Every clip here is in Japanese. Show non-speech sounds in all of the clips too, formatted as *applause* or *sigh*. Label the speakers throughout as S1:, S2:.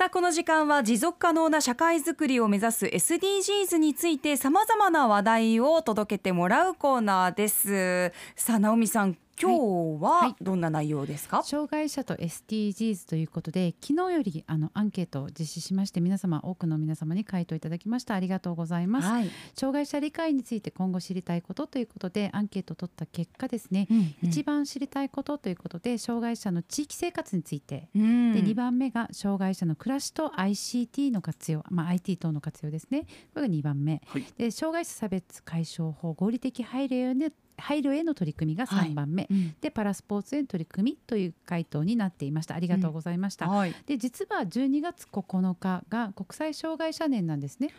S1: さあこの時間は持続可能な社会づくりを目指す SDGs についてさまざまな話題を届けてもらうコーナーです。さあ直美さん今日はどんな内容ですか、はい、
S2: 障害者と SDGs ということで昨日よりあのアンケートを実施しまして皆様多くの皆様に回答いただきました。ありがとうございます、はい、障害者理解について今後知りたいことということでアンケートを取った結果ですね、うんうん、一番知りたいことということで障害者の地域生活について、うん、で2番目が障害者の暮らしと ICT の活用、まあ、IT 等の活用ですね。これが2番目、はい、で障害者差別解消法合理的配慮で配慮への取り組みが3番目、はいうん、でパラスポーツへの取り組みという回答になっていました。ありがとうございました、うんはい、で実は12月9日が国際障害者年なんですね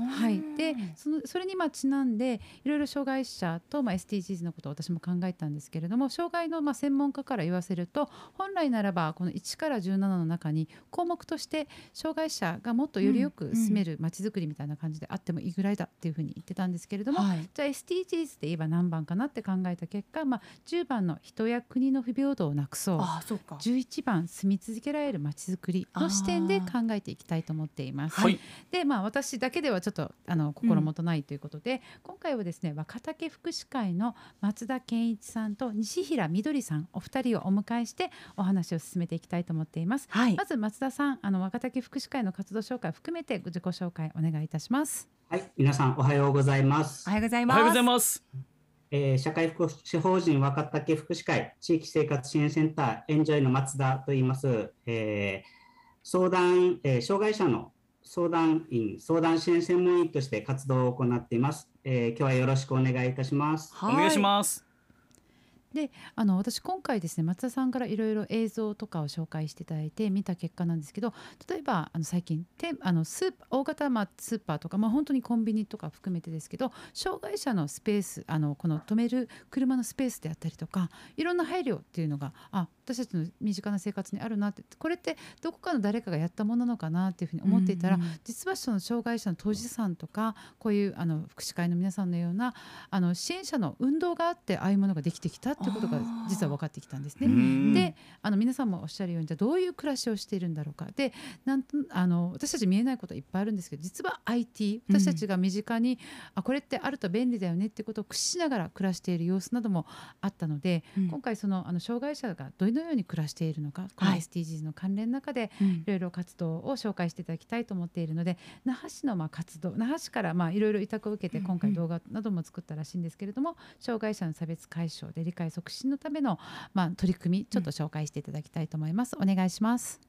S2: はい、でそのそれにまあちなんでいろいろ障害者とまあ SDGs のことを私も考えたんですけれども障害のまあ専門家から言わせると本来ならばこの1から17の中に項目として障害者がもっとよりよく住めるまちづくりみたいな感じであってもいいぐらいだっていうふうに言ってたんですけれども、はい、じゃあ SDGs で言えば何番かなって考えた結果、まあ、10番の人や国の不平等をなくそう。あそうか。11番住み続けられるまちづくりの視点で考えていきたいと思っています。はい、でまあ私だけではちょっとあの心もとないということで、うん、今回はですね若竹福祉会の松田健一さんと西平みどりさんお二人をお迎えしてお話を進めていきたいと思っています。はい、まず松田さんあの若竹福祉会の活動紹介を含めて自己紹介お願いいたします。
S3: はい、皆さんおはようございます。
S1: おはようございます。
S4: おはようございます。
S3: えー、社会福祉法人若竹福祉会地域生活支援センターエンジョイの松田と言います。えー、相談、えー、障害者の相談員、相談支援専門員として活動を行っています。えー、今日はよろしくお願いいたします。
S4: お願いします。
S2: であの私今回ですね松田さんからいろいろ映像とかを紹介していただいて見た結果なんですけど例えばあの最近てあのスー大型まあスーパーとか、まあ、本当にコンビニとか含めてですけど障害者のスペースあのこの止める車のスペースであったりとかいろんな配慮っていうのがあ私たちの身近な生活にあるなってこれってどこかの誰かがやったものなのかなっていうふうに思っていたら、うんうん、実はその障害者の当事者さんとかこういうあの福祉会の皆さんのようなあの支援者の運動があってああいうものができてきたっていうことが実は分かってきたんですね。であの皆さんもおっしゃるようにじゃどういう暮らしをしているんだろうか。でなんあの私たち見えないことはいっぱいあるんですけど実は IT 私たちが身近に、うん、あこれってあると便利だよねってことを駆使しながら暮らしている様子などもあったので、うん、今回そのあの障害者がどのように暮らしているのかこの SDGs の関連の中でいろいろ活動を紹介していただきたいと思っているので、那覇市のまあ活動那覇市からまあいろいろ委託を受けて今回動画なども作ったらしいんですけれども、障害者の差別解消で理解促進のためのまあ取り組みちょっと紹介していただきたいと思います。お願いします。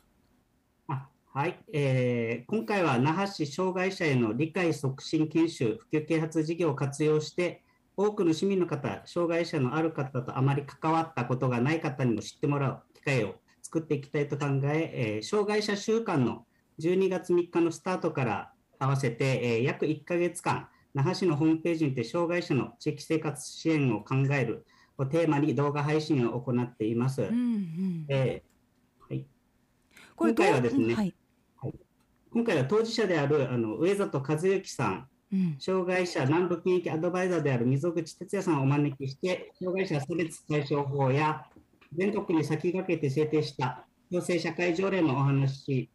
S3: はい、えー、今回は那覇市障害者への理解促進研修普及啓発事業を活用して多くの市民の方、障害者のある方とあまり関わったことがない方にも知ってもらう機会を作っていきたいと考え、えー、障害者週間の12月3日のスタートから合わせて、えー、約1ヶ月間、那覇市のホームページにて障害者の地域生活支援を考えるをテーマに動画配信を行っています。うんうん。えー、はい、今回はですね、はい、はい、今回は当事者であるあの上里和幸さん、障害者南部県域アドバイザーである溝口哲也さんをお招きして、障害者差別解消法や全国に先駆けて制定した共生社会条例のお話、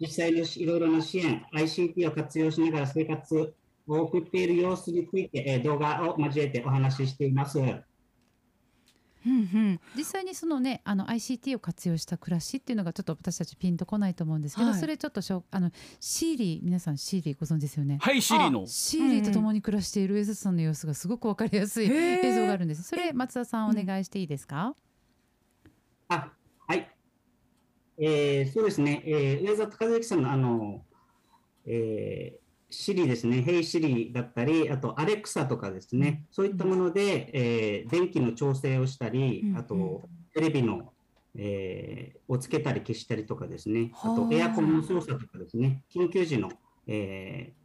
S3: 実際のいろいろな支援、ICT を活用しながら生活を送っている様子について、動画を交えてお話ししています。
S2: うんうん、実際にそのねあの ICT を活用した暮らしっていうのがちょっと私たちピンとこないと思うんですけど、はい、それちょっとしょあのシーリー皆さんシーリーご存知ですよね？
S4: はいシーリーの。
S2: シーリーと共に暮らしている上里さんの様子がすごくわかりやすい映像があるんです。それ松田さんお願いしていいですか、
S3: うん、あはい。えー、そうですね、えー、上里和之さんのあの、えー、シリですね、ヘイシリだったり、あとアレクサとかですね、そういったもので、えー、電気の調整をしたり、あとテレビの、えー、をつけたり消したりとかですね、あ。とエアコンの操作とかですね、緊急時の、えー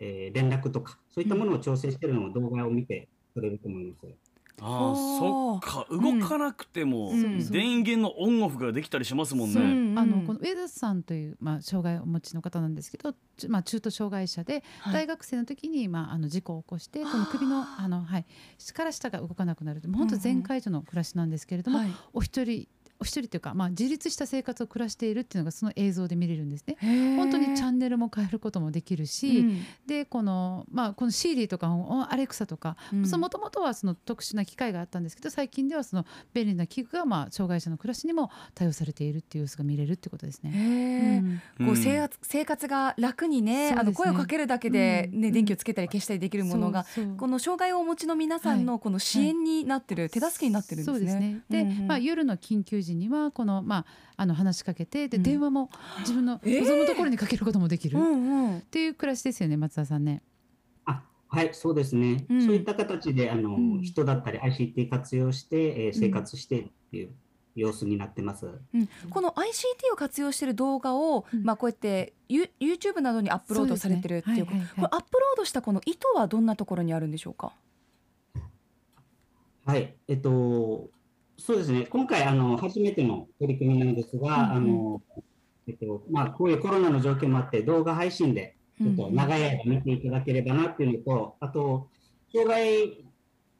S3: えー、連絡とか、そういったものを調整しているのを動画を見て取れると思います。
S4: ああそっか動かなくても電源のオンオフができたりしますもんね。
S2: あのこの上田さんというまあ障害をお持ちの方なんですけど、まあ中途障害者で大学生の時にまああの事故を起こしてこの首のあのはいから下が動かなくなる本当全解除の暮らしなんですけれども、お一人お一人というか、まあ、自立した生活を暮らしているっていうのがその映像で見れるんですね。本当にチャンネルも変えることもできるし、うん、でこの,、まあ、このシーリーとかアレクサとかもともとはその特殊な機械があったんですけど最近ではその便利な器具がまあ障害者の暮らしにも対応されているっていう様子が見れるってことです
S1: ね。うん、こう生活生活が楽にね、ね、あの声をかけるだけでね、うん、電気をつけたり消したりできるものが、この障害をお持ちの皆さんのこの支援になってる、はい、手助けになってるんですね。そうですね。
S2: で、まあ、夜の緊急時にはこの、まあ、あの話しかけてで、電話も自分の望むところにかけることもできる、っていう暮らしですよね松田さんね。
S3: あはい、そうですね、うん、そういった形であの、うん、人だったり ICT 活用して、えー、生活してっていう様子になってます、
S1: うん、この ICT を活用している動画を、まあ、こうやってユ YouTube などにアップロードされてるっていう、ねはいはいはい、これアップロードしたこの意図はどんなところにあるんでしょうか？
S3: はいえっとそうですね。今回あの初めての取り組みなんですが、うんうん、あのえっとまあ、こういうコロナの状況もあって動画配信でちょっと長い間見ていただければなっていうのと、あと障害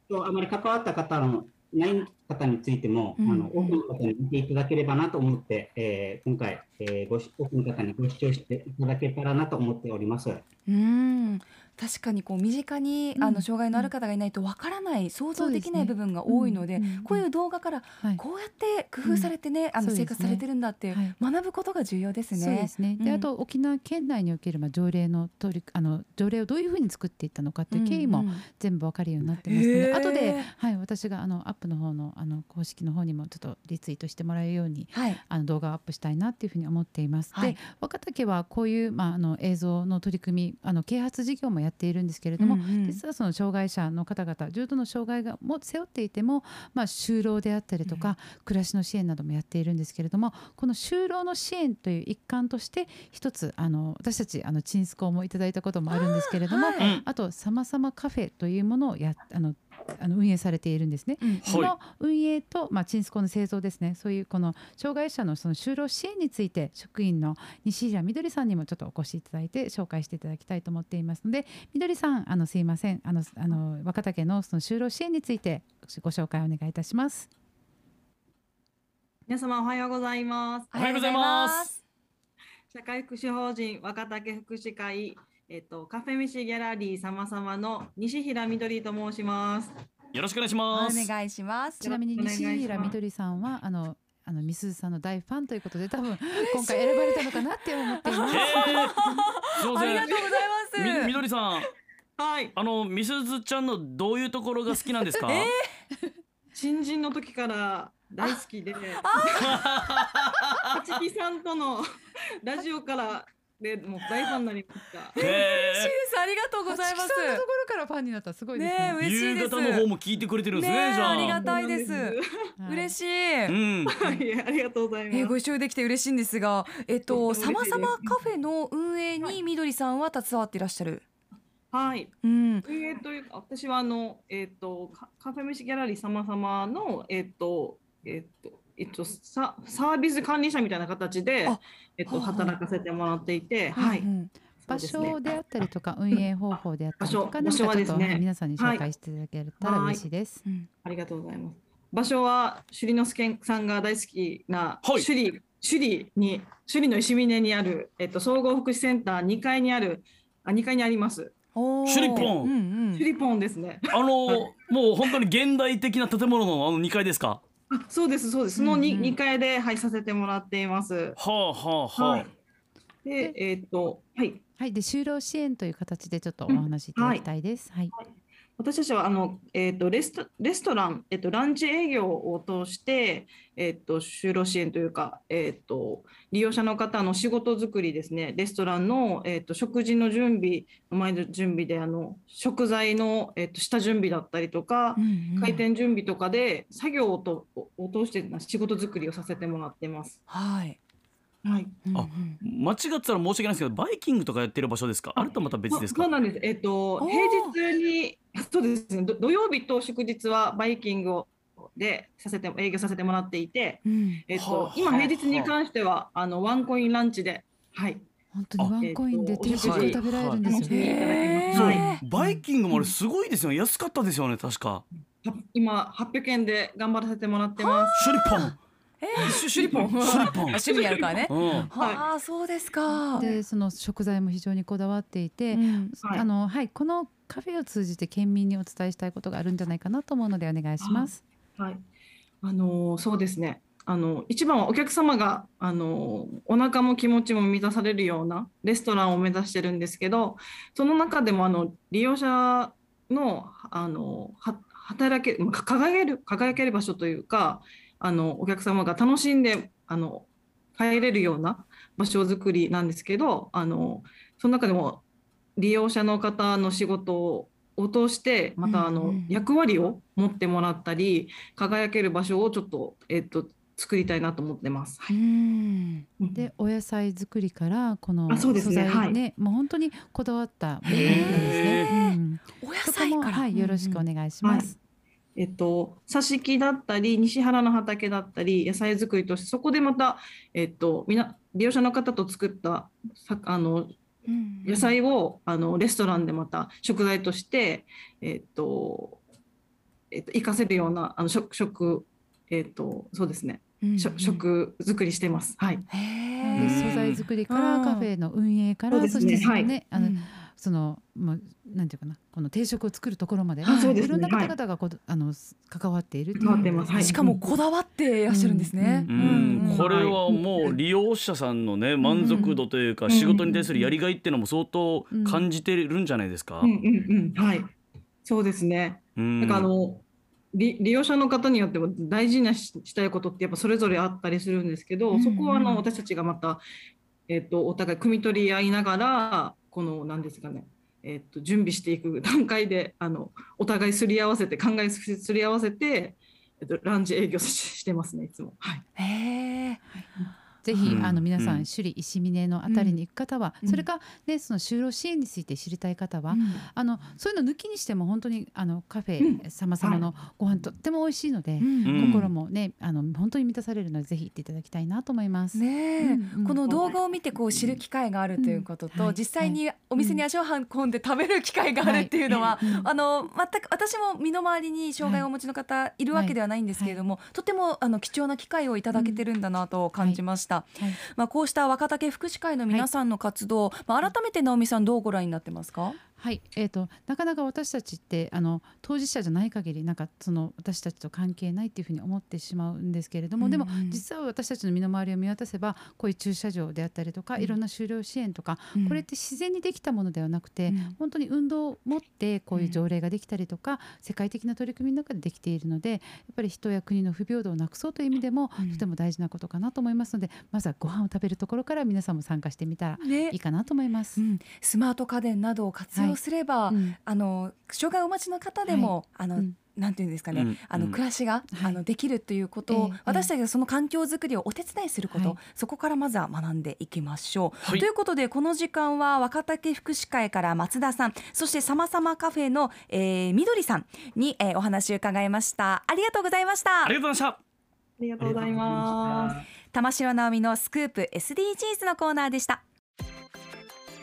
S3: とあまり関わった方のない方についても、うん、あの多くの方に見ていただければなと思って、えー、今回、えー、ご多くの方にご視聴していただけたらなと思っております。
S1: うん確かにこう身近に、あの障害のある方がいないとわからない、想像できない部分が多いので、こういう動画からこうやって工夫されてね、あの生活されてるんだって学ぶことが重要ですね。そうですね。
S2: で、あと沖縄県内におけるまあ条例の通りあの条例をどういうふうに作っていったのかっていう経緯も全部わかるようになってます。ので、後ではい私があのアップの方のあの公式の方にもちょっとリツイートしてもらえるように、あの動画をアップしたいなっていうふうに思っています。で、若竹はこういうまああの映像の取り組みあの啓発事業もやっているんですけれども、うんうん、実はその障害者の方々重度の障害がも背負っていても、まあ、就労であったりとか、暮らしの支援などもやっているんですけれどもこの就労の支援という一環として一つあの私たちあのチンスコもいただいたこともあるんですけれどもあはい、あとさまさまカフェというものをやあのあの運営されているんですね。うん、その運営と、まあ、チンスコの製造ですねそういうこの障害者のその就労支援について職員の西平みどりさんにもちょっとお越しいただいて紹介していただきたいと思っていますのでみどりさんあのすいませんあのあの若竹のその就労支援についてご紹介お願いいたします。
S5: 皆様おはようございます。
S4: おはようございます。
S5: 社会福祉法人若竹福祉会えっと、カフェ飯ギャラリー様々の西平みどりと申します。
S4: よろしくお願いしま
S1: す。お願いします。
S2: ちなみに西平みどりさんは、あの、あの、みすずさんの大ファンということで、多分、*laughs* 今回選ばれたのかなって思っています。
S1: ありがとうございます。
S4: み、みどりさん。
S5: はい。
S4: あの、みすずちゃんのどういうところが好きなんですか？え
S5: ー、新人の時から大好きで。八木 *laughs* さんとのラジオからでもう大ファンになりました。
S1: 嬉しいです。ありがとうございます。
S2: ところからファンになったすごいですね。
S1: ね嬉しい
S4: です。夕方の方も聞いてくれてるんですね。ねじゃあ
S1: ありがたいです。嬉しい。う
S5: ん。はい、ありがとうございます。
S1: えー、ご一緒できて嬉しいんですが、えっとさまさまカフェの運営にみどりさんは携わっていらっしゃる。
S5: はい。うん。運営というか私はあのえっ、とカフェ飯ギャラリーさまさまのえっ、とえっ、とえっと、ササービス管理者みたいな形で、えっと、働かせてもらっていて、はい、
S2: 場所であったりとか運営方法であったりとか、場所はですね、皆さんに紹介していただけたら嬉しいです。
S5: ありがとうございます。場所は首里之助さんが大好きな首里、首里に首里の石峰にあるえっと総合福祉センター2階にあるあ2階にあります。
S4: 首里ポ
S5: ン、首里ポンですね。
S4: あのもう本当に現代的な建物のあの2階ですか？
S5: あそうですそうです。その 2,、うん。うん、2階で、はい、させてもらっています。
S4: はあはあはあ。はい、
S5: でえー、っとはい。
S2: はい。で就労支援という形でちょっとお話しいただきたいです。はい、はい
S5: 私たちはあの、えーと、レストレストラン、えーと、ランチ営業を通して、えーと、就労支援というか、えー、と利用者の方の仕事作りですね、レストランの、えー、と食事の準備、前の準備であの食材の、えー、と下準備だったりとか、うんうん、開店準備とかで作業をとを通して仕事作りをさせてもらってます。
S1: はい
S5: はい。
S4: あ、間違ってたら申し訳ないですけど、バイキングとかやってる場所ですか？あれとまた別ですか？
S5: そうなんです。えっ、と、平日に、そうですね。土曜日と祝日はバイキングを。でさせて営業させてもらっていて、うん、えっと、今平日に関してはあのワンコインランチで、はい、
S2: 本当にワンコインで定食で食べられるんですよね。
S4: はい、バイキングもあれすごいですよね。安かったですよね、確か。
S5: 今800円で頑張らせてもらってます。
S4: シュリポン。
S1: えー、シュシュリポン。
S4: シュリポン。
S1: 趣味あるからね。
S4: うん。
S1: はあ、そうですか。
S2: で、その食材も非常にこだわっていて、あのはいこのカフェを通じて県民にお伝えしたいことがあるんじゃないかなと思うのでお願いします。
S5: はい。あのそうですね。あの一番はお客様があのお腹も気持ちも満たされるようなレストランを目指してるんですけどその中でもあの利用者のあの働け輝ける輝ける場所というかあのお客様が楽しんであの帰れるような場所づくりなんですけどあのその中でも利用者の方の仕事を通してまたあの役割を持ってもらったり輝ける場所をちょっと,、えっと作りたいなと思ってます。はい、
S2: でお野菜作りからこの素材ね、ねはい、もう本当にこだわったものなんですね。うん、
S1: お野菜から、
S2: はい、よろしくお願いします。
S5: えっと、挿し木だったり西原の畑だったり野菜作りとしてそこでまた、えっと、みな利用者の方と作ったさあの野菜をあのレストランでまた食材として、えっとえっと、活かせるようなあの食食、えっと、そうですね、うんうん、食作りしてます。はい、
S2: 素材作りからカフェの運営からそ、ね,、してそのね、はい、あの、うんそのまあなんていうかなこの定食を作るところまで、はい、いろんな方々がこ、はい、あの関わっている関わって
S1: ます、はい、しかもこだわっていらっしゃるんですね。
S4: うん、これはもう利用者さんのね満足度というか、仕事に対するやりがいっていうのも相当感じてるんじゃないですか。
S5: うんうんうん、はい、そうですね。なんかあの利利用者の方によっても大事なしたいことってやっぱそれぞれあったりするんですけど、そこはあの私たちがまたえっ、とお互い汲み取り合いながらこの何ですかねえっと準備していく段階であのお互いすり合わせて考えすり合わせて、えっと、ランチ営業してますねいつも。はい、
S1: へはい
S2: ぜひ、あの皆さん、首里石峰のあたりに行く方は、それか、ね、その就労支援について知りたい方は、あのそういうの抜きにしても本当にあのカフェさまざまのご飯とっても美味しいので、心もねあの本当に満たされるのでぜひ行っていただきたいなと思います。
S1: ねこの動画を見てこう知る機会があるということと、実際にお店に足を運んで食べる機会があるっていうのは、あの全く私も身の回りに障害をお持ちの方いるわけではないんですけれども、とてもあの貴重な機会をいただけてるんだなと感じました。はい、まあ、こうした若竹福祉会の皆さんの活動、まあ、改めて直美さんどうご覧になってますか？
S2: はい、えーと、なかなか私たちってあの当事者じゃない限りなんかその私たちと関係ないっていうふうに思ってしまうんですけれども、うんうん、でも実は私たちの身の回りを見渡せばこういう駐車場であったりとか、うん、いろんな就労支援とか、うん、これって自然にできたものではなくて、うん、本当に運動を持ってこういう条例ができたりとか、世界的な取り組みの中でできているのでやっぱり人や国の不平等をなくそうという意味でも、とても大事なことかなと思いますのでまずはご飯を食べるところから皆さんも参加してみたらいいかなと思います。
S1: ね、スマート家電などを活用すれば、はいあの障害をお持ちの方でも、あの、なんていうんですかね、うん、あの暮らしが、はい、あのできるということを、えー、私たちがその環境づくりをお手伝いすること、はい、そこからまずは学んでいきましょう。はい、ということでこの時間は若竹福祉会から松田さんそしてさまさまカフェの、えー、みどりさんに、えー、お話を伺いました。ありがとうございました。
S4: ありがとうございました。あ
S5: りがとうございます。
S1: 玉城直美のスクープ SDGs のコーナーでした